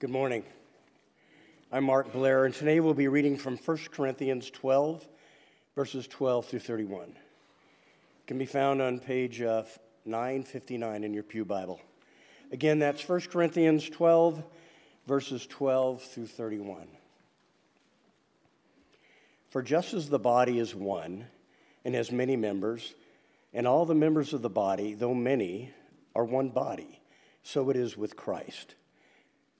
Good morning. I'm Mark Blair, and today we'll be reading from 1 Corinthians 12, verses 12 through 31. It can be found on page uh, 959 in your Pew Bible. Again, that's 1 Corinthians 12, verses 12 through 31. For just as the body is one and has many members, and all the members of the body, though many, are one body, so it is with Christ.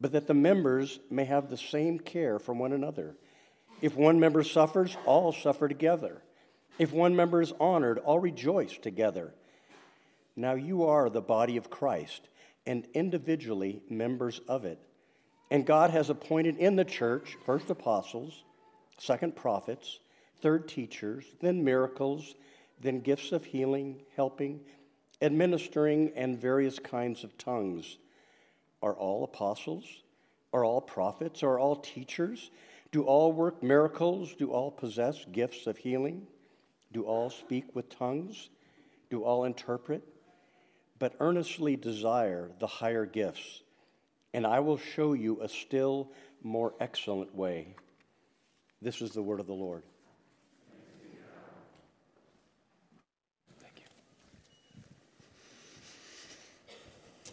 but that the members may have the same care for one another. If one member suffers, all suffer together. If one member is honored, all rejoice together. Now you are the body of Christ, and individually members of it. And God has appointed in the church first apostles, second prophets, third teachers, then miracles, then gifts of healing, helping, administering, and various kinds of tongues. Are all apostles? Are all prophets? Are all teachers? Do all work miracles? Do all possess gifts of healing? Do all speak with tongues? Do all interpret? But earnestly desire the higher gifts, and I will show you a still more excellent way. This is the word of the Lord. Thank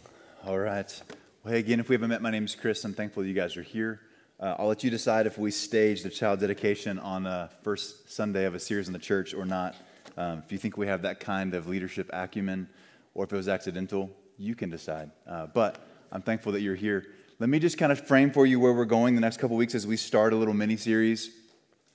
you. All right. Well, hey, again, if we haven't met, my name is Chris. I'm thankful you guys are here. Uh, I'll let you decide if we stage the child dedication on the first Sunday of a series in the church or not. Um, if you think we have that kind of leadership acumen or if it was accidental, you can decide. Uh, but I'm thankful that you're here. Let me just kind of frame for you where we're going the next couple weeks as we start a little mini series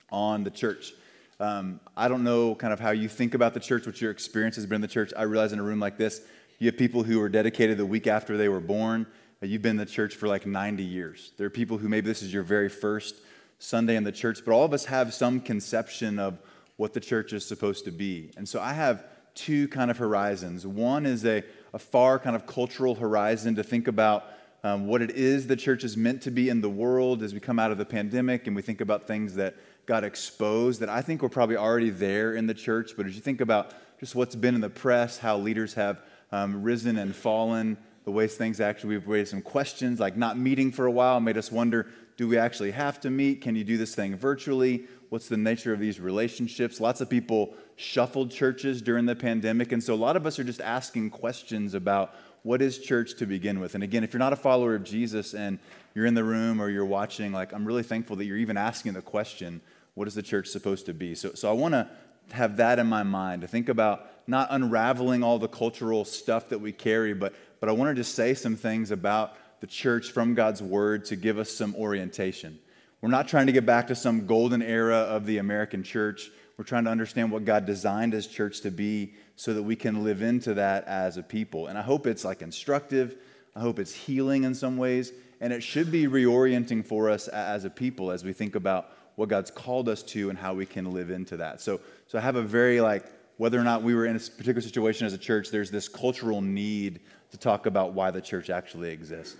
on the church. Um, I don't know kind of how you think about the church, what your experience has been in the church. I realize in a room like this, you have people who were dedicated the week after they were born You've been in the church for like 90 years. There are people who maybe this is your very first Sunday in the church, but all of us have some conception of what the church is supposed to be. And so I have two kind of horizons. One is a, a far kind of cultural horizon to think about um, what it is the church is meant to be in the world as we come out of the pandemic and we think about things that got exposed that I think were probably already there in the church. But as you think about just what's been in the press, how leaders have um, risen and fallen, the ways things actually, we've raised some questions like not meeting for a while made us wonder do we actually have to meet? Can you do this thing virtually? What's the nature of these relationships? Lots of people shuffled churches during the pandemic. And so a lot of us are just asking questions about what is church to begin with. And again, if you're not a follower of Jesus and you're in the room or you're watching, like I'm really thankful that you're even asking the question, what is the church supposed to be? So, so I want to have that in my mind to think about not unraveling all the cultural stuff that we carry, but but I wanted to say some things about the church from God's word to give us some orientation. We're not trying to get back to some golden era of the American church. We're trying to understand what God designed His church to be so that we can live into that as a people. And I hope it's like instructive. I hope it's healing in some ways. And it should be reorienting for us as a people as we think about what God's called us to and how we can live into that. So, so I have a very like, whether or not we were in a particular situation as a church, there's this cultural need to talk about why the church actually exists.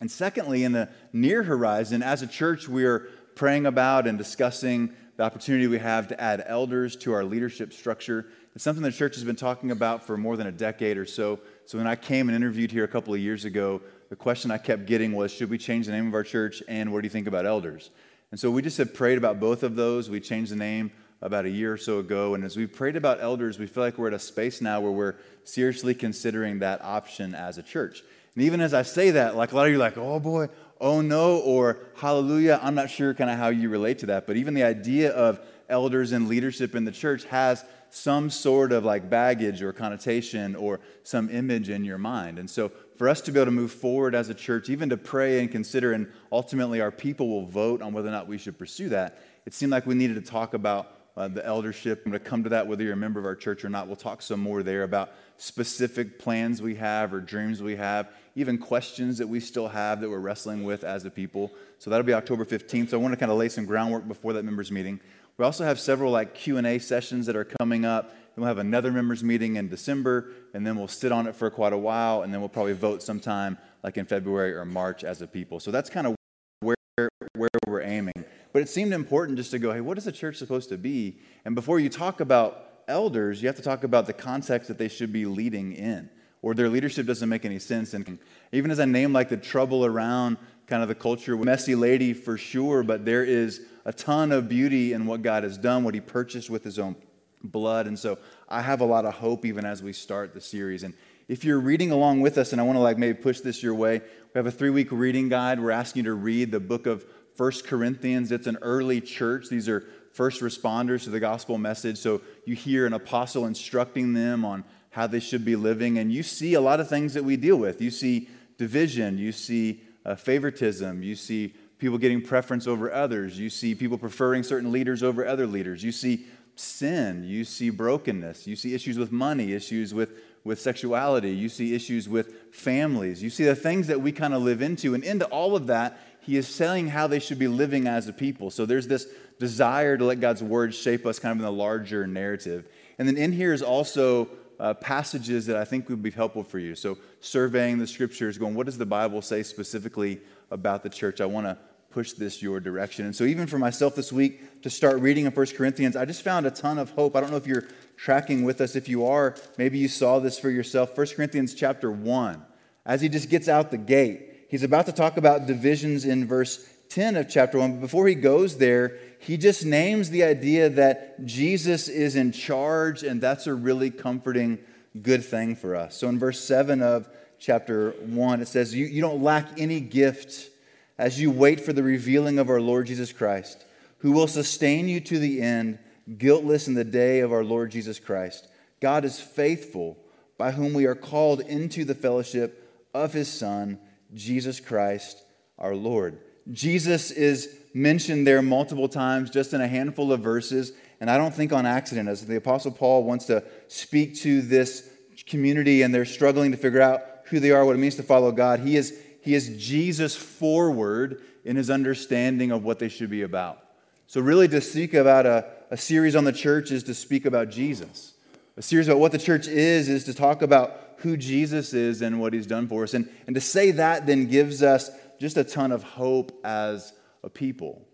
And secondly, in the near horizon, as a church, we are praying about and discussing the opportunity we have to add elders to our leadership structure. It's something the church has been talking about for more than a decade or so. So when I came and interviewed here a couple of years ago, the question I kept getting was should we change the name of our church and what do you think about elders? And so we just have prayed about both of those. We changed the name about a year or so ago. And as we've prayed about elders, we feel like we're at a space now where we're seriously considering that option as a church. And even as I say that, like a lot of you are like, oh boy, oh no, or hallelujah. I'm not sure kind of how you relate to that. But even the idea of elders and leadership in the church has some sort of like baggage or connotation or some image in your mind. And so for us to be able to move forward as a church, even to pray and consider, and ultimately our people will vote on whether or not we should pursue that, it seemed like we needed to talk about uh, the eldership. I'm going to come to that whether you're a member of our church or not. We'll talk some more there about specific plans we have or dreams we have, even questions that we still have that we're wrestling with as a people. So that'll be October 15th. So I want to kind of lay some groundwork before that members meeting. We also have several like Q&A sessions that are coming up. And we'll have another members meeting in December, and then we'll sit on it for quite a while, and then we'll probably vote sometime like in February or March as a people. So that's kind of where, where we're aiming. But it seemed important just to go, hey, what is the church supposed to be? And before you talk about elders, you have to talk about the context that they should be leading in, or their leadership doesn't make any sense. And even as I name like the trouble around kind of the culture, messy lady for sure, but there is a ton of beauty in what God has done, what He purchased with His own blood. And so I have a lot of hope even as we start the series. And if you're reading along with us, and I want to like maybe push this your way, we have a three week reading guide. We're asking you to read the book of First Corinthians. It's an early church. These are first responders to the gospel message. So you hear an apostle instructing them on how they should be living. And you see a lot of things that we deal with. You see division, you see uh, favoritism, you see people getting preference over others, you see people preferring certain leaders over other leaders, you see sin, you see brokenness, you see issues with money, issues with, with sexuality, you see issues with families, you see the things that we kind of live into. And into all of that, he is saying how they should be living as a people. So there's this desire to let God's word shape us kind of in the larger narrative. And then in here is also uh, passages that I think would be helpful for you. So surveying the scriptures, going, what does the Bible say specifically about the church? I want to push this your direction. And so even for myself this week to start reading in 1 Corinthians, I just found a ton of hope. I don't know if you're tracking with us. If you are, maybe you saw this for yourself. 1 Corinthians chapter 1, as he just gets out the gate, He's about to talk about divisions in verse 10 of chapter 1. But before he goes there, he just names the idea that Jesus is in charge, and that's a really comforting, good thing for us. So in verse 7 of chapter 1, it says, You, you don't lack any gift as you wait for the revealing of our Lord Jesus Christ, who will sustain you to the end, guiltless in the day of our Lord Jesus Christ. God is faithful, by whom we are called into the fellowship of his Son Jesus Christ our Lord. Jesus is mentioned there multiple times, just in a handful of verses, and I don't think on accident, as the Apostle Paul wants to speak to this community and they're struggling to figure out who they are, what it means to follow God. He is, he is Jesus forward in his understanding of what they should be about. So, really, to speak about a, a series on the church is to speak about Jesus. A series about what the church is, is to talk about who Jesus is and what he's done for us. And, and to say that then gives us just a ton of hope as a people.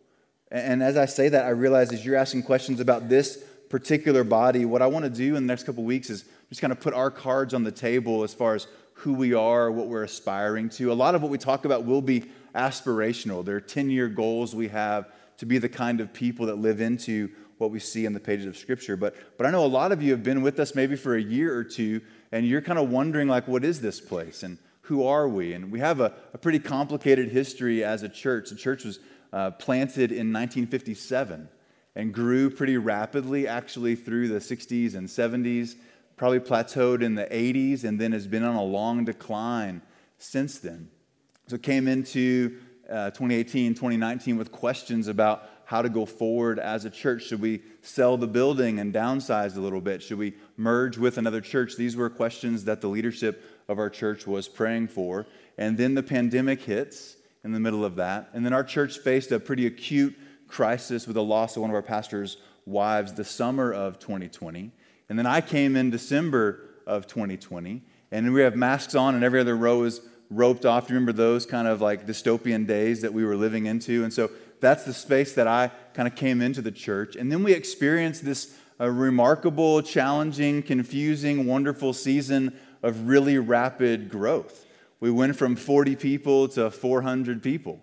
And as I say that, I realize as you're asking questions about this particular body, what I want to do in the next couple weeks is just kind of put our cards on the table as far as who we are, what we're aspiring to. A lot of what we talk about will be aspirational. There are 10 year goals we have to be the kind of people that live into what we see in the pages of Scripture. But, but I know a lot of you have been with us maybe for a year or two and you're kind of wondering, like, what is this place and who are we? And we have a, a pretty complicated history as a church. The church was uh, planted in 1957 and grew pretty rapidly, actually, through the 60s and 70s, probably plateaued in the 80s, and then has been on a long decline since then. So, came into uh, 2018, 2019 with questions about how to go forward as a church. Should we sell the building and downsize a little bit? Should we merge with another church? These were questions that the leadership of our church was praying for. And then the pandemic hits in the middle of that. And then our church faced a pretty acute crisis with the loss of one of our pastor's wives the summer of 2020. And then I came in December of 2020. And we have masks on, and every other row is roped off. Do you remember those kind of like dystopian days that we were living into? And so that's the space that I kind of came into the church. And then we experienced this uh, remarkable, challenging, confusing, wonderful season of really rapid growth. We went from 40 people to 400 people,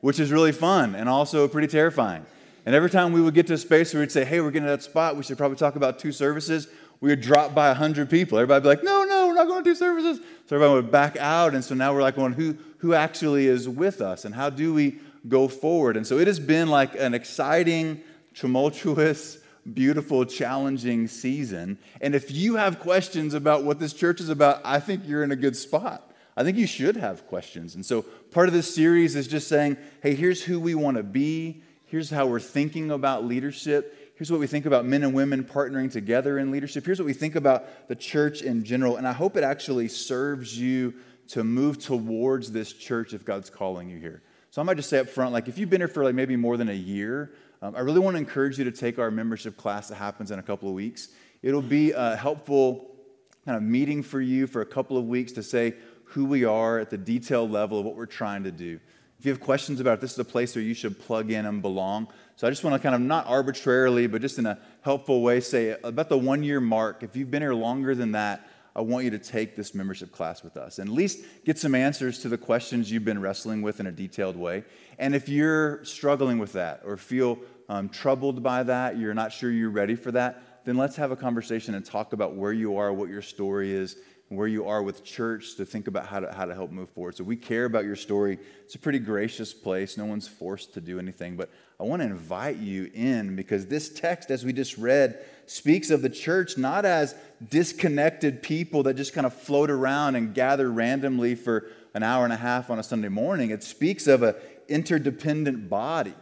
which is really fun and also pretty terrifying. And every time we would get to a space where we'd say, hey, we're getting to that spot, we should probably talk about two services, we would drop by 100 people. Everybody would be like, no, no, we're not going to two services. So everybody would back out. And so now we're like, well, who, who actually is with us? And how do we go forward? And so it has been like an exciting, tumultuous, beautiful, challenging season. And if you have questions about what this church is about, I think you're in a good spot. I think you should have questions. And so part of this series is just saying, hey, here's who we want to be. Here's how we're thinking about leadership. Here's what we think about men and women partnering together in leadership. Here's what we think about the church in general. And I hope it actually serves you to move towards this church if God's calling you here. So I might just say up front, like if you've been here for like maybe more than a year, um, I really want to encourage you to take our membership class that happens in a couple of weeks. It'll be a helpful kind of meeting for you for a couple of weeks to say who we are at the detailed level of what we're trying to do. If you have questions about it, this is a place where you should plug in and belong. So I just want to kind of not arbitrarily, but just in a helpful way say about the one year mark, if you've been here longer than that, I want you to take this membership class with us and at least get some answers to the questions you've been wrestling with in a detailed way. And if you're struggling with that or feel um, troubled by that, you're not sure you're ready for that, then let's have a conversation and talk about where you are, what your story is, and where you are with church to think about how to, how to help move forward. So we care about your story. It's a pretty gracious place. No one's forced to do anything, but I want to invite you in because this text, as we just read, speaks of the church not as disconnected people that just kind of float around and gather randomly for an hour and a half on a Sunday morning. It speaks of an interdependent body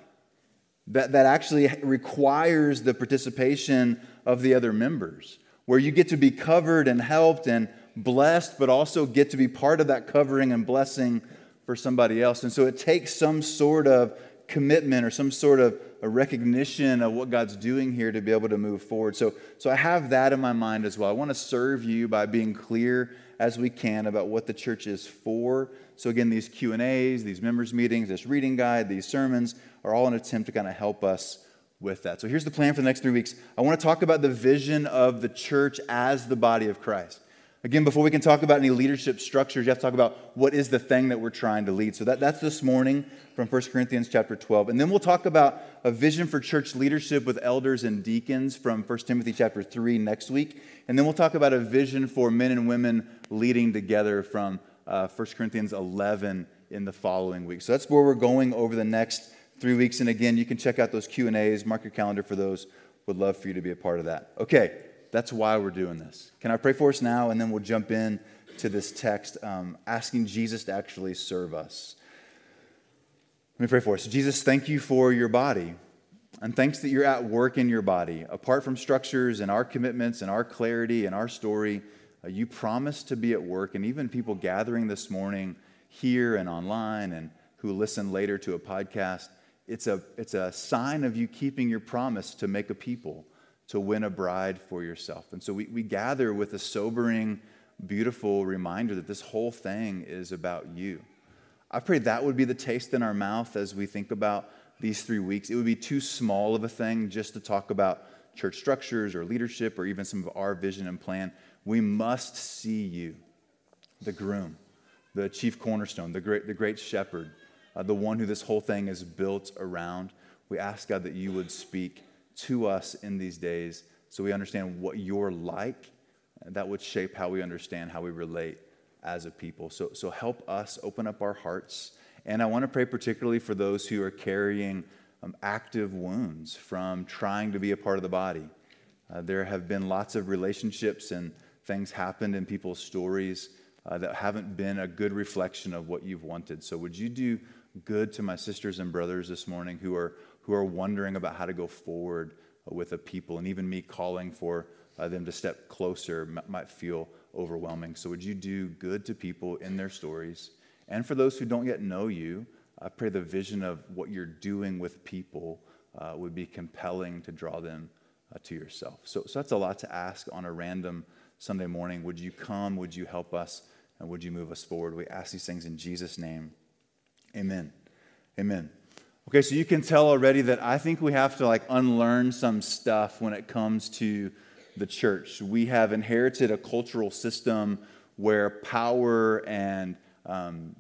that, that actually requires the participation of the other members, where you get to be covered and helped and blessed, but also get to be part of that covering and blessing for somebody else. And so it takes some sort of commitment or some sort of a recognition of what God's doing here to be able to move forward. So, so I have that in my mind as well. I want to serve you by being clear as we can about what the church is for. So again, these Q&As, these members meetings, this reading guide, these sermons are all an attempt to kind of help us with that. So here's the plan for the next 3 weeks. I want to talk about the vision of the church as the body of Christ. Again, before we can talk about any leadership structures, you have to talk about what is the thing that we're trying to lead. So that, that's this morning from 1 Corinthians chapter 12. And then we'll talk about a vision for church leadership with elders and deacons from 1 Timothy chapter 3 next week. And then we'll talk about a vision for men and women leading together from uh, 1 Corinthians 11 in the following week. So that's where we're going over the next three weeks. And again, you can check out those Q&As, mark your calendar for those. Would love for you to be a part of that. Okay that's why we're doing this. Can I pray for us now, and then we'll jump in to this text, um, asking Jesus to actually serve us. Let me pray for us. Jesus, thank you for your body. And thanks that you're at work in your body. Apart from structures and our commitments and our clarity and our story, uh, you promise to be at work. And even people gathering this morning here and online and who listen later to a podcast, it's a, it's a sign of you keeping your promise to make a people to win a bride for yourself. And so we, we gather with a sobering, beautiful reminder that this whole thing is about you. I pray that would be the taste in our mouth as we think about these three weeks. It would be too small of a thing just to talk about church structures or leadership or even some of our vision and plan. We must see you, the groom, the chief cornerstone, the great, the great shepherd, uh, the one who this whole thing is built around. We ask God that you would speak to us in these days so we understand what you're like. That would shape how we understand how we relate as a people. So, so help us open up our hearts. And I want to pray particularly for those who are carrying um, active wounds from trying to be a part of the body. Uh, there have been lots of relationships and things happened in people's stories uh, that haven't been a good reflection of what you've wanted. So, would you do good to my sisters and brothers this morning who are who are wondering about how to go forward with a people, and even me calling for uh, them to step closer might feel overwhelming. So, would you do good to people in their stories? And for those who don't yet know you, I pray the vision of what you're doing with people uh, would be compelling to draw them uh, to yourself. So, so, that's a lot to ask on a random Sunday morning. Would you come? Would you help us? And would you move us forward? We ask these things in Jesus' name. Amen. Amen. Okay, so you can tell already that I think we have to like unlearn some stuff when it comes to the church. We have inherited a cultural system where power and um,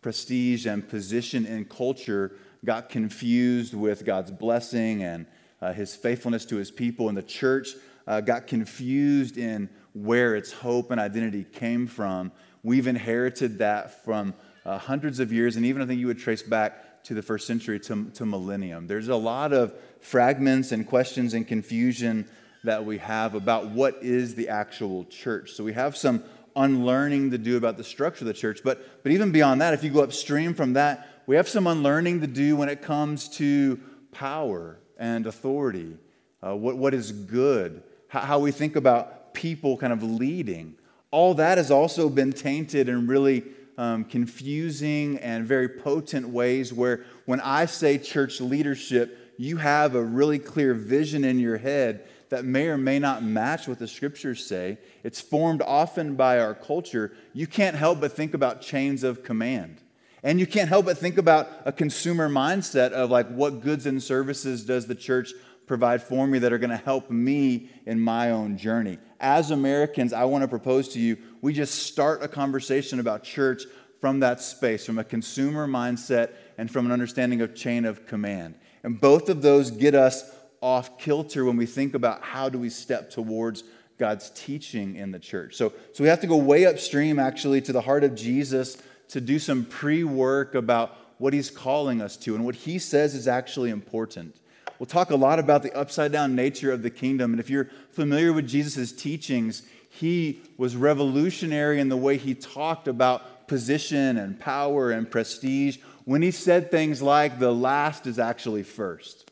prestige and position in culture got confused with God's blessing and uh, his faithfulness to his people, and the church uh, got confused in where its hope and identity came from. We've inherited that from uh, hundreds of years, and even I think you would trace back to the first century to, to millennium. There's a lot of fragments and questions and confusion that we have about what is the actual church. So we have some unlearning to do about the structure of the church. But, but even beyond that, if you go upstream from that, we have some unlearning to do when it comes to power and authority, uh, what, what is good, how, how we think about people kind of leading. All that has also been tainted and really um, confusing and very potent ways where when I say church leadership, you have a really clear vision in your head that may or may not match what the scriptures say. It's formed often by our culture. You can't help but think about chains of command. And you can't help but think about a consumer mindset of like, what goods and services does the church provide for me that are going to help me in my own journey? As Americans, I want to propose to you we just start a conversation about church from that space, from a consumer mindset and from an understanding of chain of command. And both of those get us off kilter when we think about how do we step towards God's teaching in the church. So, so we have to go way upstream, actually, to the heart of Jesus to do some pre work about what he's calling us to and what he says is actually important. We'll talk a lot about the upside down nature of the kingdom. And if you're familiar with Jesus' teachings, he was revolutionary in the way he talked about position and power and prestige when he said things like, the last is actually first.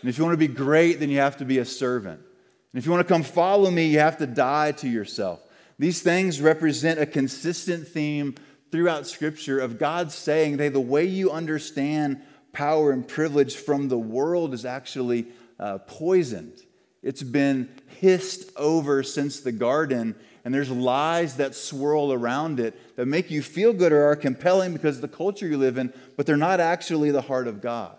And if you want to be great, then you have to be a servant. And if you want to come follow me, you have to die to yourself. These things represent a consistent theme throughout Scripture of God saying, hey, the way you understand power and privilege from the world is actually uh, poisoned. It's been hissed over since the garden, and there's lies that swirl around it that make you feel good or are compelling because of the culture you live in, but they're not actually the heart of God.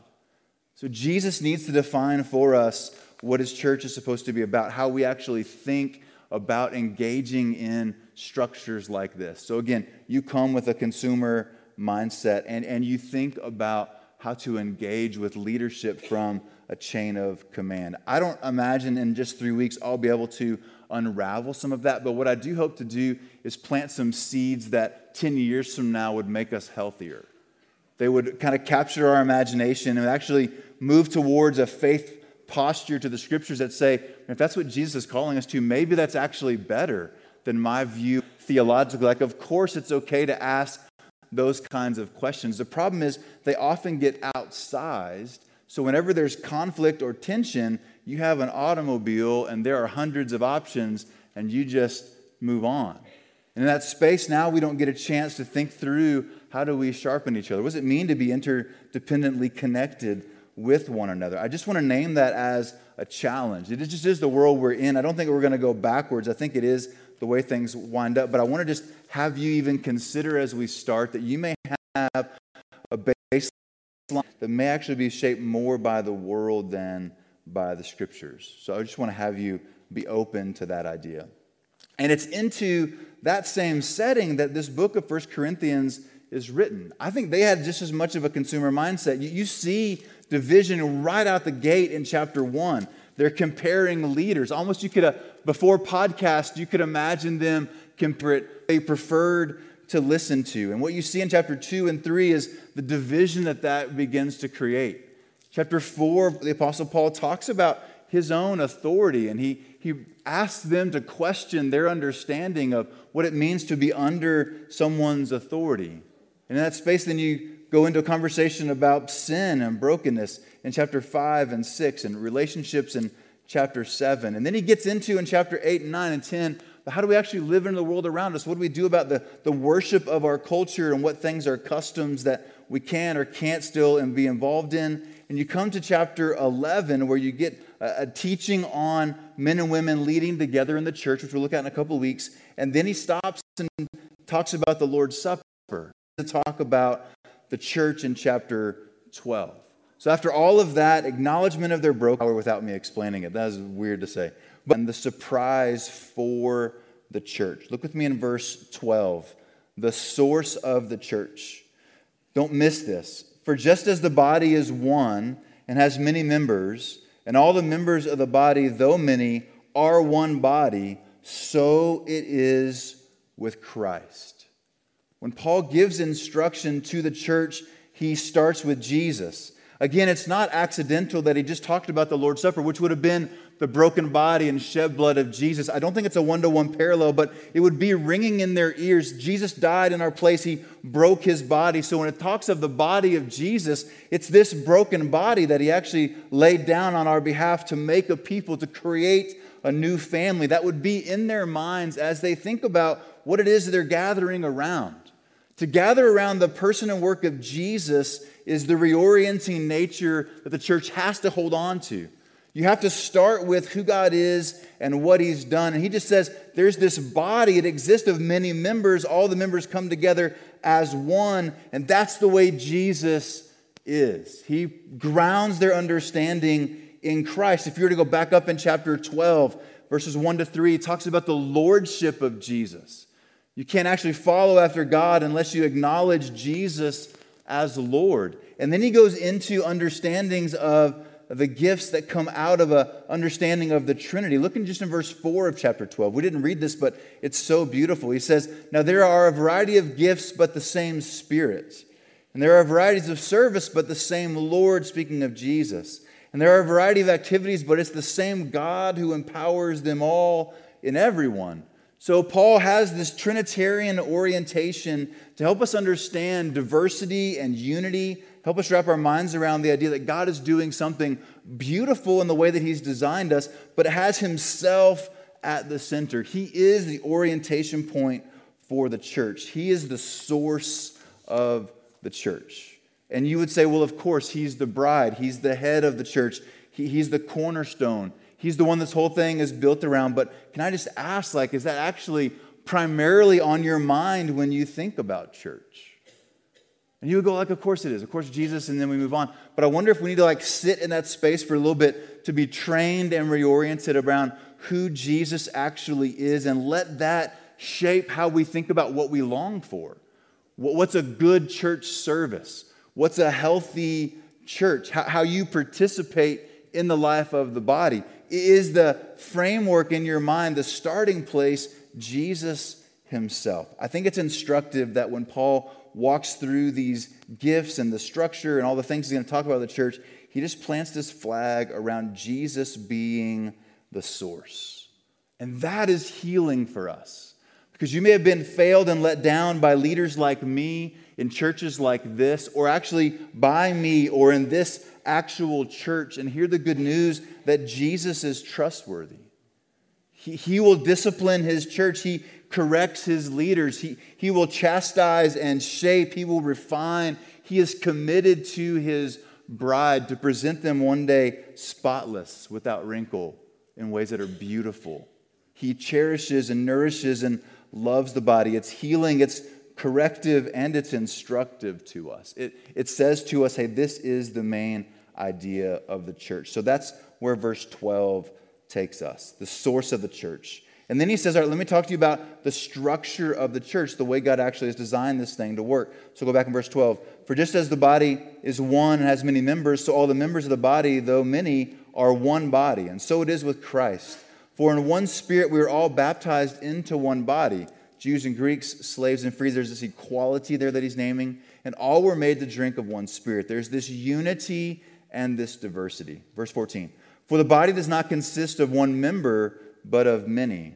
So Jesus needs to define for us what his church is supposed to be about, how we actually think about engaging in structures like this. So, again, you come with a consumer mindset and, and you think about how to engage with leadership from a chain of command. I don't imagine in just three weeks I'll be able to unravel some of that, but what I do hope to do is plant some seeds that 10 years from now would make us healthier. They would kind of capture our imagination and actually move towards a faith posture to the scriptures that say, if that's what Jesus is calling us to, maybe that's actually better than my view theologically. Like, of course, it's okay to ask those kinds of questions. The problem is they often get outsized so, whenever there's conflict or tension, you have an automobile and there are hundreds of options, and you just move on. And in that space, now we don't get a chance to think through how do we sharpen each other? What does it mean to be interdependently connected with one another? I just want to name that as a challenge. It just is the world we're in. I don't think we're going to go backwards. I think it is the way things wind up. But I want to just have you even consider as we start that you may have a base that may actually be shaped more by the world than by the scriptures. So I just want to have you be open to that idea. And it's into that same setting that this book of First Corinthians is written. I think they had just as much of a consumer mindset. You, you see division right out the gate in chapter 1. They're comparing leaders. Almost you could, uh, before podcast, you could imagine them compare They preferred to listen to. And what you see in chapter 2 and 3 is the division that that begins to create. Chapter 4, the Apostle Paul talks about his own authority and he, he asks them to question their understanding of what it means to be under someone's authority. And in that space, then you go into a conversation about sin and brokenness in chapter 5 and 6 and relationships in chapter 7. And then he gets into in chapter 8 and 9 and 10 but how do we actually live in the world around us? What do we do about the, the worship of our culture and what things are customs that we can or can't still and be involved in? And you come to chapter 11 where you get a, a teaching on men and women leading together in the church, which we'll look at in a couple weeks. And then he stops and talks about the Lord's Supper, to talk about the church in chapter 12. So, after all of that, acknowledgement of their broken power without me explaining it, that is weird to say. But the surprise for the church. Look with me in verse 12, the source of the church. Don't miss this. For just as the body is one and has many members, and all the members of the body, though many, are one body, so it is with Christ. When Paul gives instruction to the church, he starts with Jesus. Again, it's not accidental that he just talked about the Lord's Supper, which would have been the broken body and shed blood of Jesus. I don't think it's a one to one parallel, but it would be ringing in their ears. Jesus died in our place, he broke his body. So when it talks of the body of Jesus, it's this broken body that he actually laid down on our behalf to make a people, to create a new family. That would be in their minds as they think about what it is they're gathering around. To gather around the person and work of Jesus is the reorienting nature that the church has to hold on to. You have to start with who God is and what He's done. And He just says there's this body, it exists of many members. All the members come together as one. And that's the way Jesus is. He grounds their understanding in Christ. If you were to go back up in chapter 12, verses 1 to 3, he talks about the lordship of Jesus. You can't actually follow after God unless you acknowledge Jesus as Lord. And then he goes into understandings of the gifts that come out of an understanding of the Trinity. Look in just in verse 4 of chapter 12. We didn't read this, but it's so beautiful. He says, Now there are a variety of gifts, but the same Spirit. And there are varieties of service, but the same Lord, speaking of Jesus. And there are a variety of activities, but it's the same God who empowers them all in everyone. So, Paul has this Trinitarian orientation to help us understand diversity and unity Help us wrap our minds around the idea that God is doing something beautiful in the way that He's designed us, but it has Himself at the center. He is the orientation point for the church, He is the source of the church. And you would say, well, of course, He's the bride, He's the head of the church, he, He's the cornerstone. He's the one this whole thing is built around. But can I just ask, like, is that actually primarily on your mind when you think about church? And you would go like, of course it is. Of course Jesus, and then we move on. But I wonder if we need to like sit in that space for a little bit to be trained and reoriented around who Jesus actually is and let that shape how we think about what we long for. What's a good church service? What's a healthy church? How, you participate in the life of the body. Is the framework in your mind, the starting place, Jesus himself? I think it's instructive that when Paul walks through these gifts and the structure and all the things he's going to talk about the church, he just plants this flag around Jesus being the source. And that is healing for us. Because you may have been failed and let down by leaders like me in churches like this, or actually by me or in this actual church, and hear the good news that Jesus is trustworthy. He, he will discipline his church. He, corrects his leaders. He, he will chastise and shape, he will refine. He is committed to his bride to present them one day spotless, without wrinkle, in ways that are beautiful. He cherishes and nourishes and loves the body. It's healing, it's corrective, and it's instructive to us. It, it says to us, hey, this is the main idea of the church. So that's where verse 12 takes us the source of the church. And then he says, All right, let me talk to you about the structure of the church, the way God actually has designed this thing to work. So go back in verse 12. For just as the body is one and has many members, so all the members of the body, though many, are one body. And so it is with Christ. For in one spirit we are all baptized into one body Jews and Greeks, slaves and free. There's this equality there that he's naming. And all were made to drink of one spirit. There's this unity and this diversity. Verse 14. For the body does not consist of one member but of many.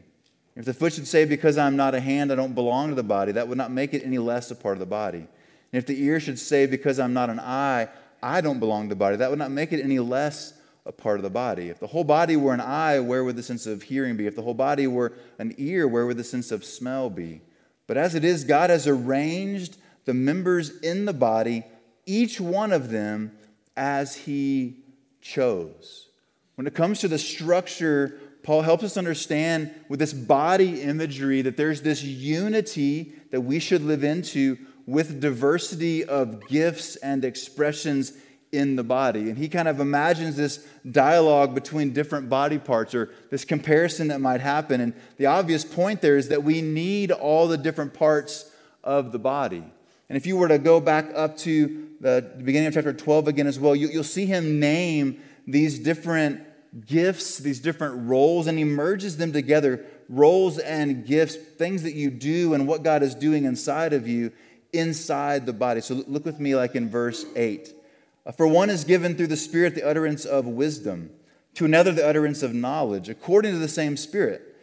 If the foot should say, Because I'm not a hand, I don't belong to the body, that would not make it any less a part of the body. And if the ear should say, Because I'm not an eye, I don't belong to the body, that would not make it any less a part of the body. If the whole body were an eye, where would the sense of hearing be? If the whole body were an ear, where would the sense of smell be? But as it is, God has arranged the members in the body, each one of them as He chose. When it comes to the structure Paul helps us understand with this body imagery that there's this unity that we should live into with diversity of gifts and expressions in the body. And he kind of imagines this dialogue between different body parts or this comparison that might happen. And the obvious point there is that we need all the different parts of the body. And if you were to go back up to the beginning of chapter 12 again as well, you, will see him name these different gifts, these different roles, and he merges them together roles and gifts, things that you do, and what God is doing inside of you, inside the body. So look with me, like in verse 8. Uh, For one is given through the Spirit the utterance of wisdom, to another the utterance of knowledge, according to the same Spirit,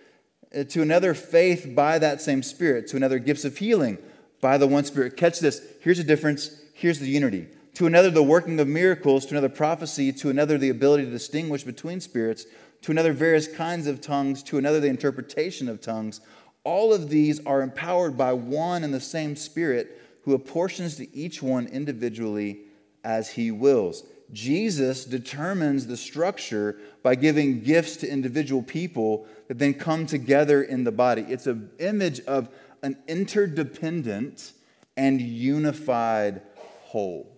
uh, to another faith by that same Spirit, to another gifts of healing by the one Spirit. Catch this. Here's the difference. Here's the unity to another the working of miracles, to another prophecy, to another the ability to distinguish between spirits, to another various kinds of tongues, to another the interpretation of tongues. All of these are empowered by one and the same Spirit who apportions to each one individually as he wills. Jesus determines the structure by giving gifts to individual people that then come together in the body. It's an image of an interdependent and unified whole.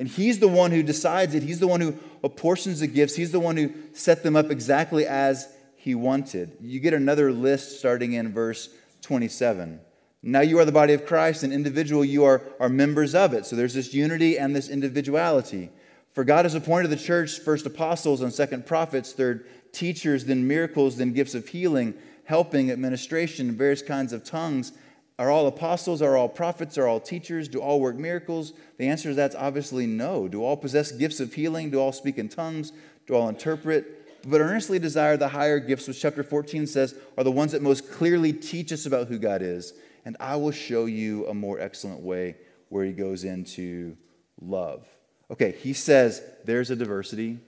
And he's the one who decides it. He's the one who apportions the gifts. He's the one who set them up exactly as he wanted. You get another list starting in verse 27. Now you are the body of Christ, and individual you are, are members of it. So there's this unity and this individuality. For God has appointed the church first apostles and second prophets, third teachers, then miracles, then gifts of healing, helping, administration, various kinds of tongues are all apostles? Are all prophets? Are all teachers? Do all work miracles? The answer to that's obviously no. Do all possess gifts of healing? Do all speak in tongues? Do all interpret? But earnestly desire the higher gifts, which chapter 14 says are the ones that most clearly teach us about who God is. And I will show you a more excellent way where he goes into love. Okay, he says there's a diversity,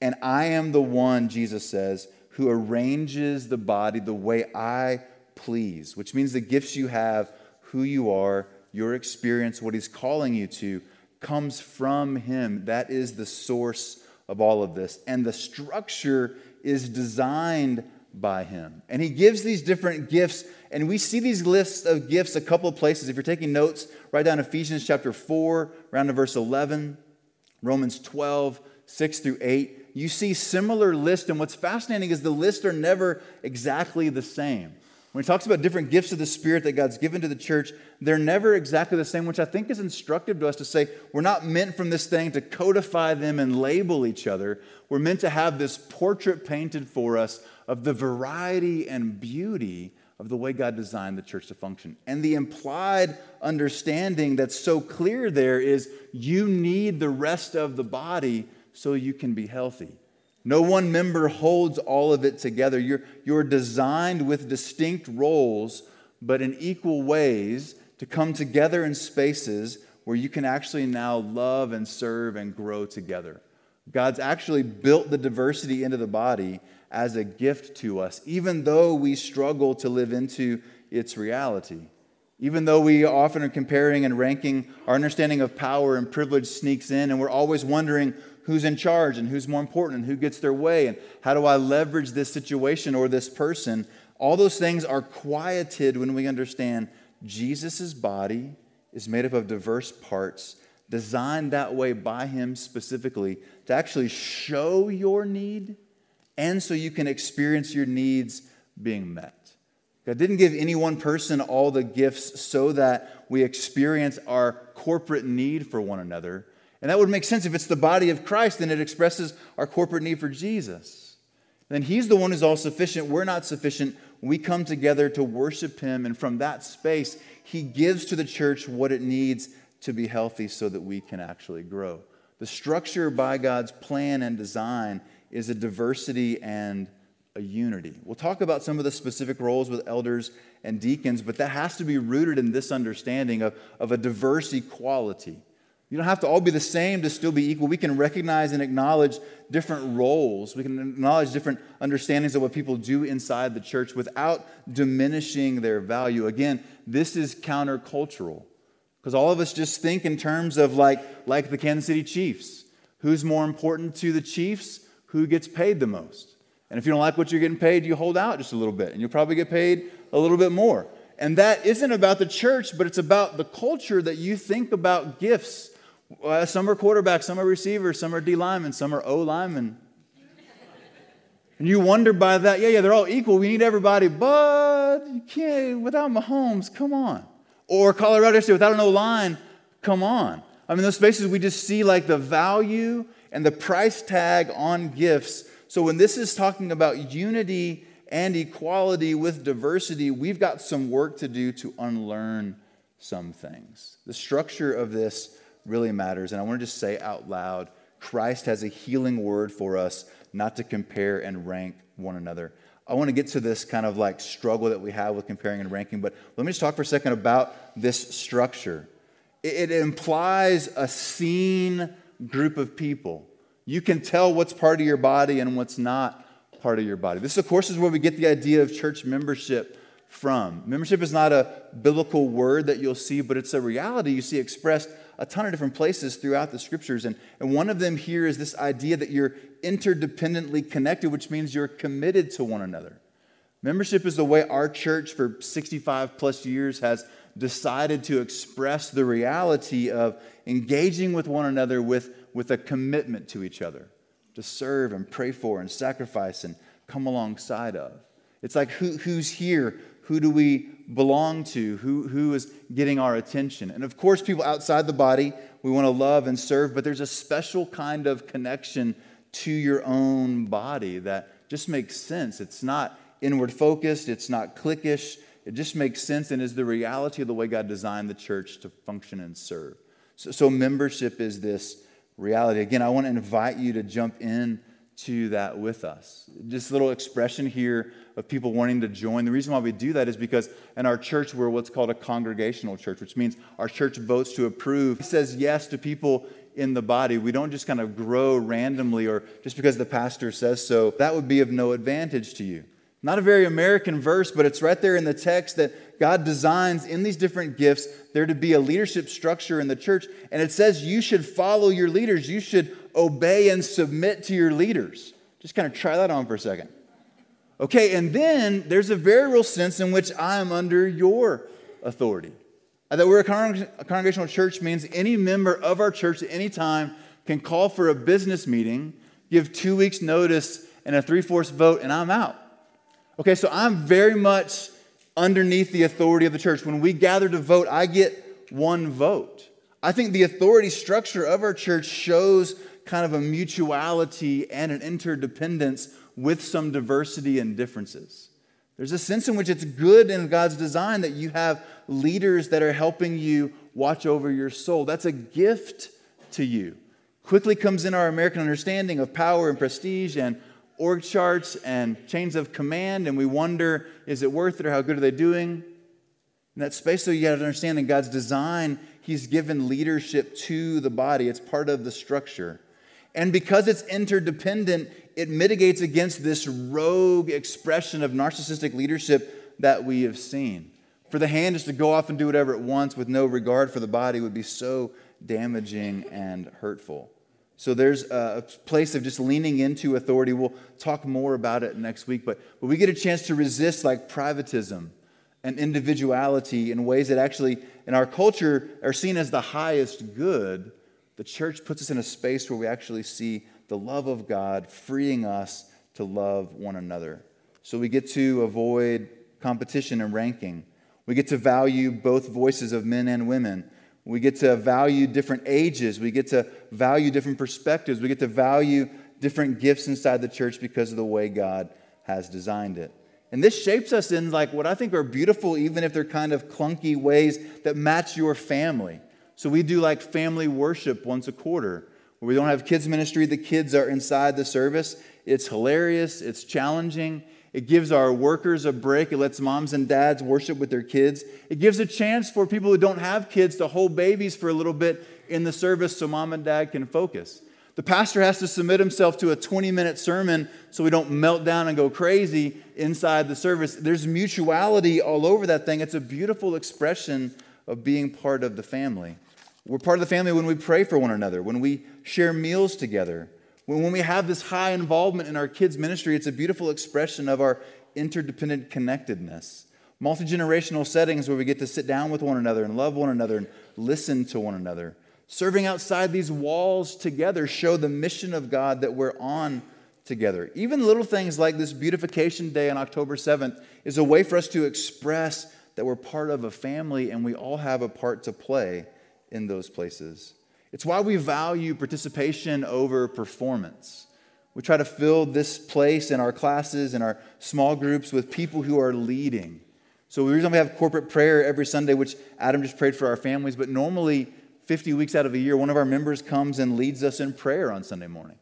and I am the one, Jesus says, who arranges the body the way I please, which means the gifts you have, who you are, your experience, what He's calling you to, comes from Him. That is the source of all of this. And the structure is designed by Him. And He gives these different gifts, and we see these lists of gifts a couple of places. If you're taking notes, write down Ephesians chapter 4, around to verse 11, Romans 12, 6 through 8. You see similar lists, and what's fascinating is the lists are never exactly the same. When he talks about different gifts of the Spirit that God's given to the church, they're never exactly the same, which I think is instructive to us to say we're not meant from this thing to codify them and label each other. We're meant to have this portrait painted for us of the variety and beauty of the way God designed the church to function. And the implied understanding that's so clear there is you need the rest of the body so you can be healthy. No one member holds all of it together. You're, you're designed with distinct roles, but in equal ways to come together in spaces where you can actually now love and serve and grow together. God's actually built the diversity into the body as a gift to us, even though we struggle to live into its reality. Even though we often are comparing and ranking, our understanding of power and privilege sneaks in, and we're always wondering who's in charge and who's more important and who gets their way and how do I leverage this situation or this person. All those things are quieted when we understand Jesus' body is made up of diverse parts, designed that way by Him specifically to actually show your need and so you can experience your needs being met. God didn't give any one person all the gifts so that we experience our corporate need for one another. And that would make sense if it's the body of Christ, then it expresses our corporate need for Jesus. Then He's the one who's all sufficient. We're not sufficient. We come together to worship Him, and from that space, He gives to the church what it needs to be healthy so that we can actually grow. The structure by God's plan and design is a diversity and a unity. We'll talk about some of the specific roles with elders and deacons, but that has to be rooted in this understanding of, of a diverse equality. You don't have to all be the same to still be equal. We can recognize and acknowledge different roles. We can acknowledge different understandings of what people do inside the church without diminishing their value. Again, this is countercultural because all of us just think in terms of like, like the Kansas City Chiefs. Who's more important to the Chiefs? Who gets paid the most? And if you don't like what you're getting paid, you hold out just a little bit, and you'll probably get paid a little bit more. And that isn't about the church, but it's about the culture that you think about gifts. Uh, some are quarterbacks, some are receivers, some are D linemen, some are O linemen. And you wonder by that, yeah, yeah, they're all equal. We need everybody, but you can't without Mahomes, come on. Or Colorado State without an O line, come on. I mean, those spaces we just see like the value and the price tag on gifts. So when this is talking about unity and equality with diversity, we've got some work to do to unlearn some things. The structure of this really matters. And I want to just say out loud Christ has a healing word for us, not to compare and rank one another. I want to get to this kind of like struggle that we have with comparing and ranking, but let me just talk for a second about this structure. It implies a seen group of people. You can tell what's part of your body and what's not part of your body. This, of course, is where we get the idea of church membership from. Membership is not a biblical word that you'll see, but it's a reality you see expressed a ton of different places throughout the scriptures. And, and one of them here is this idea that you're interdependently connected, which means you're committed to one another. Membership is the way our church for 65 plus years has decided to express the reality of engaging with one another with, with a commitment to each other, to serve and pray for and sacrifice and come alongside of. It's like who, who's here? Who do we belong to? Who, who is getting our attention? And of course, people outside the body, we want to love and serve, but there's a special kind of connection to your own body that just makes sense. It's not inward focused, it's not cliquish, it just makes sense and is the reality of the way God designed the church to function and serve. So, so membership is this reality. Again, I want to invite you to jump in to that with us. A little expression here of people wanting to join. The reason why we do that is because in our church, we're what's called a congregational church, which means our church votes to approve. It says yes to people in the body. We don't just kind of grow randomly or just because the pastor says so. That would be of no advantage to you. Not a very American verse, but it's right there in the text that God designs in these different gifts there to be a leadership structure in the church. And it says you should follow your leaders, you should obey and submit to your leaders. Just kind of try that on for a second. Okay, and then there's a very real sense in which I am under your authority. Uh, that we're a, congregational church means any member of our church at any time can call for a business meeting, give two weeks' notice, and a three fourths vote, and I'm out. Okay, so I'm very much underneath the authority of the church. When we gather to vote, I get one vote. I think the authority structure of our church shows kind of a mutuality and an interdependence with some diversity and differences. There's a sense in which it's good in God's design that you have leaders that are helping you watch over your soul. That's a gift to you. Quickly comes in our American understanding of power and prestige and org charts and chains of command, and we wonder, is it worth it or how good are they doing? In that space, so you got to understand in God's design, He's given leadership to the body. It's part of the structure. And because it's interdependent, it mitigates against this rogue expression of narcissistic leadership that we have seen. For the hand just to go off and do whatever it wants with no regard for the body would be so damaging and hurtful. So there's a place of just leaning into authority. We'll talk more about it next week, but, but we get a chance to resist like privatism and individuality in ways that actually, in our culture, are seen as the highest good. The church puts us in a space where we actually see the love of God freeing us to love one another. So we get to avoid competition and ranking. We get to value both voices of men and women. We get to value different ages. We get to value different perspectives. We get to value different gifts inside the church because of the way God has designed it. And this shapes us in like what I think are beautiful, even if they're kind of clunky ways that match your family. So we do like family worship once a quarter, we don't have kids ministry. The kids are inside the service. It's hilarious. It's challenging. It gives our workers a break. It lets moms and dads worship with their kids. It gives a chance for people who don't have kids to hold babies for a little bit in the service so mom and dad can focus. The pastor has to submit himself to a 20 minute sermon so we don't melt down and go crazy inside the service. There's mutuality all over that thing. It's a beautiful expression of being part of the family. We're part of the family when we pray for one another, when we share meals together, When, when we have this high involvement in our kids' ministry, it's a beautiful expression of our interdependent connectedness. Multi generational settings where we get to sit down with one another and love one another and listen to one another. Serving outside these walls together show the mission of God that we're on together. Even little things like this beautification day on October 7th is a way for us to express that we're part of a family and we all have a part to play in those places. It's why we value participation over performance. We try to fill this place in our classes and our small groups with people who are leading. So the reason we have corporate prayer every Sunday, which Adam just prayed for our families, but normally 50 weeks out of a year, one of our members comes and leads us in prayer on Sunday morning.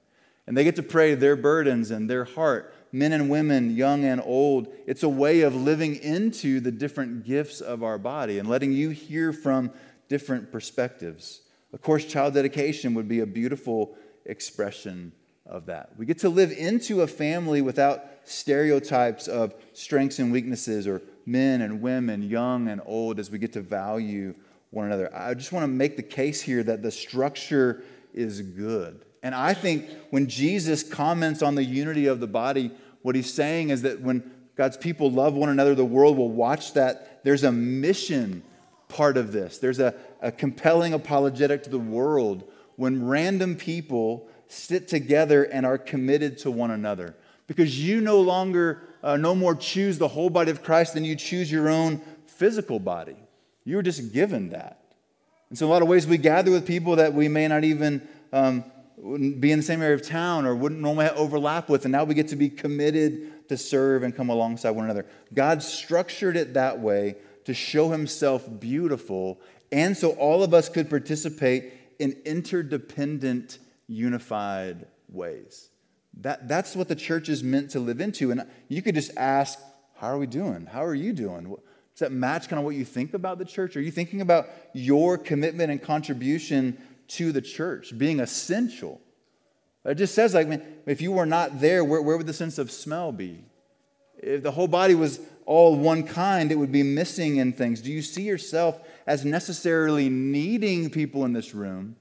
And they get to pray their burdens and their heart, men and women, young and old. It's a way of living into the different gifts of our body and letting you hear from different perspectives. Of course, child dedication would be a beautiful expression of that. We get to live into a family without stereotypes of strengths and weaknesses or men and women, young and old, as we get to value one another. I just want to make the case here that the structure is good. And I think when Jesus comments on the unity of the body, what he's saying is that when God's people love one another, the world will watch that. There's a mission part of this, there's a, a compelling apologetic to the world when random people sit together and are committed to one another. Because you no longer, uh, no more choose the whole body of Christ than you choose your own physical body. You were just given that. And so, in a lot of ways, we gather with people that we may not even um, be in the same area of town or wouldn't normally overlap with, and now we get to be committed to serve and come alongside one another. God structured it that way to show himself beautiful, and so all of us could participate in interdependent, unified ways. That, that's what the church is meant to live into. And you could just ask, How are we doing? How are you doing? Does that match kind of what you think about the church? Are you thinking about your commitment and contribution to the church, being essential. It just says, like, if you were not there, where, where would the sense of smell be? If the whole body was all one kind, it would be missing in things. Do you see yourself as necessarily needing people in this room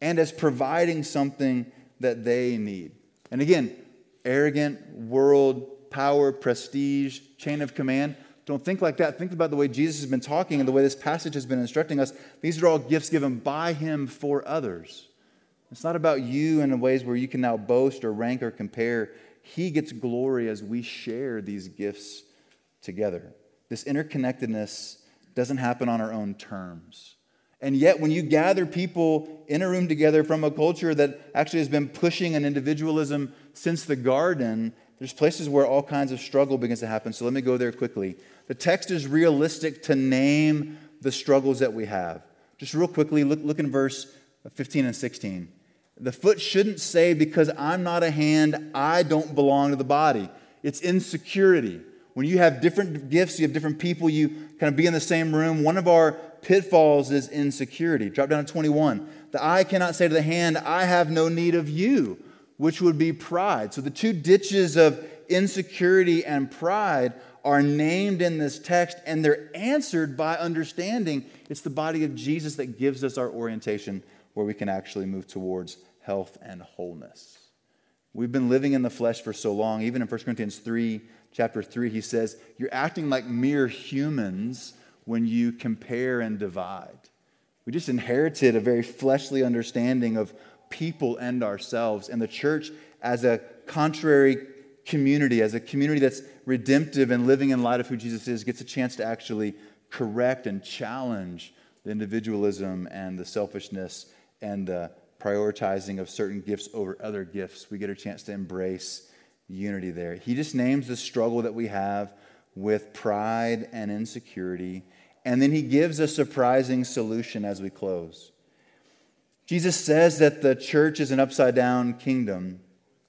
and as providing something that they need? And again, arrogant, world, power, prestige, chain of command. Don't think like that. Think about the way Jesus has been talking and the way this passage has been instructing us. These are all gifts given by Him for others. It's not about you in the ways where you can now boast or rank or compare. He gets glory as we share these gifts together. This interconnectedness doesn't happen on our own terms. And yet, when you gather people in a room together from a culture that actually has been pushing an individualism since the garden, there's places where all kinds of struggle begins to happen. So let me go there quickly. The text is realistic to name the struggles that we have. Just real quickly, look, look in verse 15 and 16. The foot shouldn't say, Because I'm not a hand, I don't belong to the body. It's insecurity. When you have different gifts, you have different people, you kind of be in the same room. One of our pitfalls is insecurity. Drop down to 21. The eye cannot say to the hand, I have no need of you, which would be pride. So the two ditches of insecurity and pride are named in this text and they're answered by understanding it's the body of Jesus that gives us our orientation where we can actually move towards health and wholeness. We've been living in the flesh for so long. Even in 1 Corinthians 3, chapter 3, he says, You're acting like mere humans when you compare and divide. We just inherited a very fleshly understanding of people and ourselves. And the church, as a contrary community, as a community that's redemptive and living in light of who Jesus is, gets a chance to actually correct and challenge the individualism and the selfishness and the prioritizing of certain gifts over other gifts. We get a chance to embrace unity there. He just names the struggle that we have with pride and insecurity. And then he gives a surprising solution as we close. Jesus says that the church is an upside down kingdom.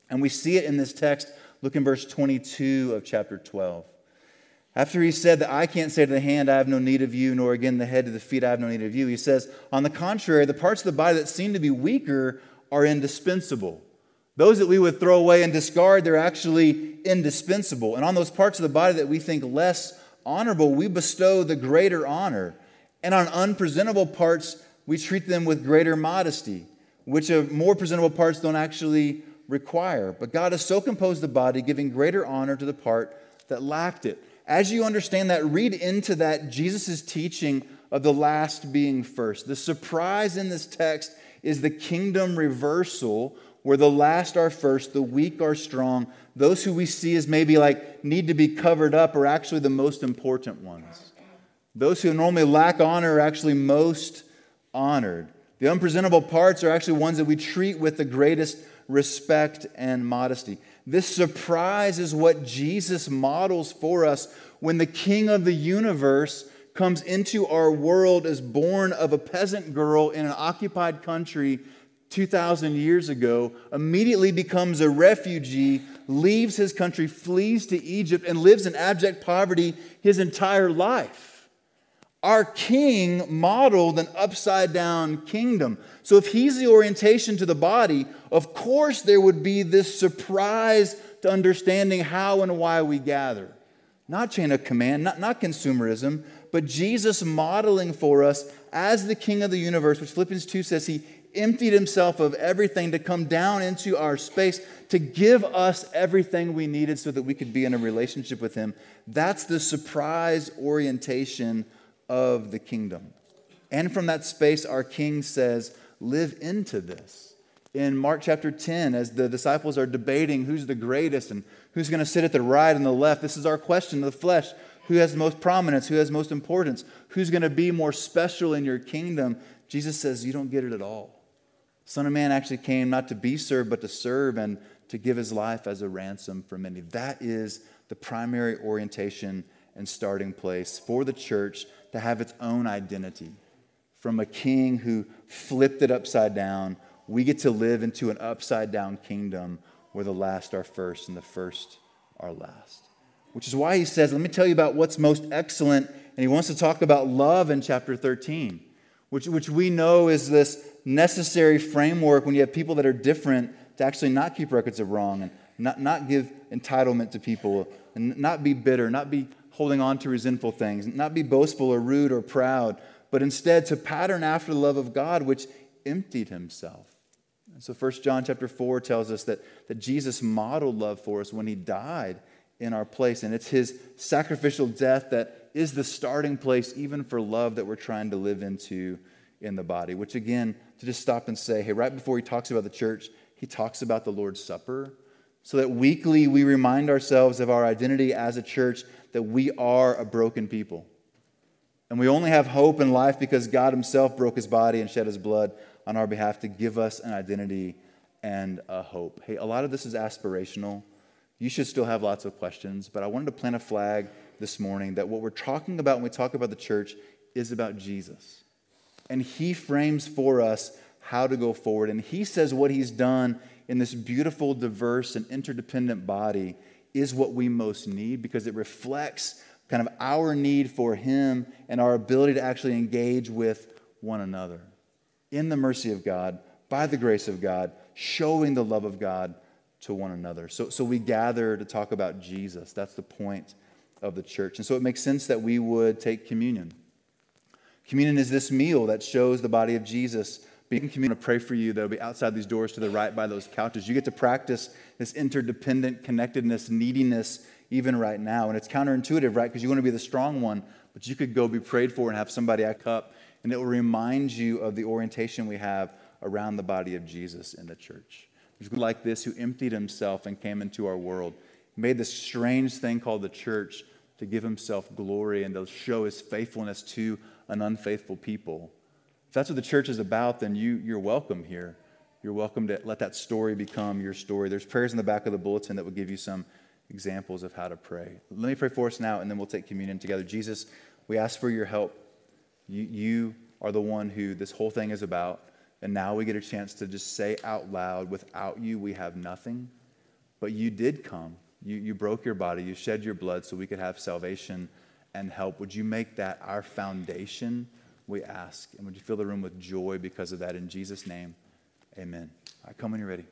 And we see it in this text Look in verse 22 of chapter 12. After he said that I can't say to the hand, I have no need of you, nor again the head to the feet, I have no need of you, he says, on the contrary, the parts of the body that seem to be weaker are indispensable. Those that we would throw away and discard, they're actually indispensable. And on those parts of the body that we think less honorable, we bestow the greater honor. And on unpresentable parts, we treat them with greater modesty, which of more presentable parts don't actually require. But God has so composed the body, giving greater honor to the part that lacked it. As you understand that, read into that Jesus' teaching of the last being first. The surprise in this text is the kingdom reversal, where the last are first, the weak are strong. Those who we see as maybe like need to be covered up are actually the most important ones. Those who normally lack honor are actually most honored. The unpresentable parts are actually ones that we treat with the greatest respect and modesty. This surprise is what Jesus models for us when the King of the universe comes into our world as born of a peasant girl in an occupied country 2,000 years ago, immediately becomes a refugee, leaves his country, flees to Egypt, and lives in abject poverty his entire life our king modeled an upside down kingdom. So, if he's the orientation to the body, of course there would be this surprise to understanding how and why we gather. Not chain of command, not, not consumerism, but Jesus modeling for us as the king of the universe, which Philippians 2 says he emptied himself of everything to come down into our space to give us everything we needed so that we could be in a relationship with him. That's the surprise orientation of the kingdom. And from that space, our king says, Live into this. In Mark chapter 10, as the disciples are debating who's the greatest and who's going to sit at the right and the left, this is our question of the flesh. Who has the most prominence? Who has most importance? Who's going to be more special in your kingdom? Jesus says, You don't get it at all. Son of Man actually came not to be served, but to serve and to give his life as a ransom for many. That is the primary orientation and starting place for the church to have its own identity. From a king who flipped it upside down, we get to live into an upside down kingdom where the last are first and the first are last. Which is why he says, Let me tell you about what's most excellent. And he wants to talk about love in chapter 13, which, which we know is this necessary framework when you have people that are different to actually not keep records of wrong and not, not give entitlement to people and not be bitter, not be holding on to resentful things, not be boastful or rude or proud, but instead to pattern after the love of God, which emptied himself. And so 1 John chapter 4 tells us that, that Jesus modeled love for us when he died in our place. And it's his sacrificial death that is the starting place, even for love that we're trying to live into in the body. Which, again, to just stop and say, hey, right before he talks about the church, he talks about the Lord's Supper. So that weekly we remind ourselves of our identity as a church that we are a broken people. And we only have hope in life because God Himself broke His body and shed His blood on our behalf to give us an identity and a hope. Hey, a lot of this is aspirational. You should still have lots of questions, but I wanted to plant a flag this morning that what we're talking about when we talk about the church is about Jesus. And He frames for us how to go forward. And He says what He's done in this beautiful, diverse, and interdependent body is what we most need because it reflects kind of our need for Him and our ability to actually engage with one another. In the mercy of God, by the grace of God, showing the love of God to one another. So, so we gather to talk about Jesus. That's the point of the church. And so it makes sense that we would take communion. Communion is this meal that shows the body of Jesus being community, pray for you that'll be outside these doors to the right by those couches. You get to practice this interdependent connectedness, neediness, even right now. And it's counterintuitive, right? Because you want to be the strong one, but you could go be prayed for and have somebody act up, and it will remind you of the orientation we have around the body of Jesus in the church. There's like this who emptied himself and came into our world, made this strange thing called the church to give himself glory and to show his faithfulness to an unfaithful people If that's what the church is about, then you, you're welcome here. You're welcome to let that story become your story. There's prayers in the back of the bulletin that will give you some examples of how to pray. Let me pray for us now, and then we'll take communion together. Jesus, we ask for your help. You, you are the one who this whole thing is about. And now we get a chance to just say out loud, without you, we have nothing. But you did come. You, you broke your body. You shed your blood so we could have salvation and help. Would you make that our foundation? we ask. And would you fill the room with joy because of that? In Jesus' name, amen. Right, come when you're ready.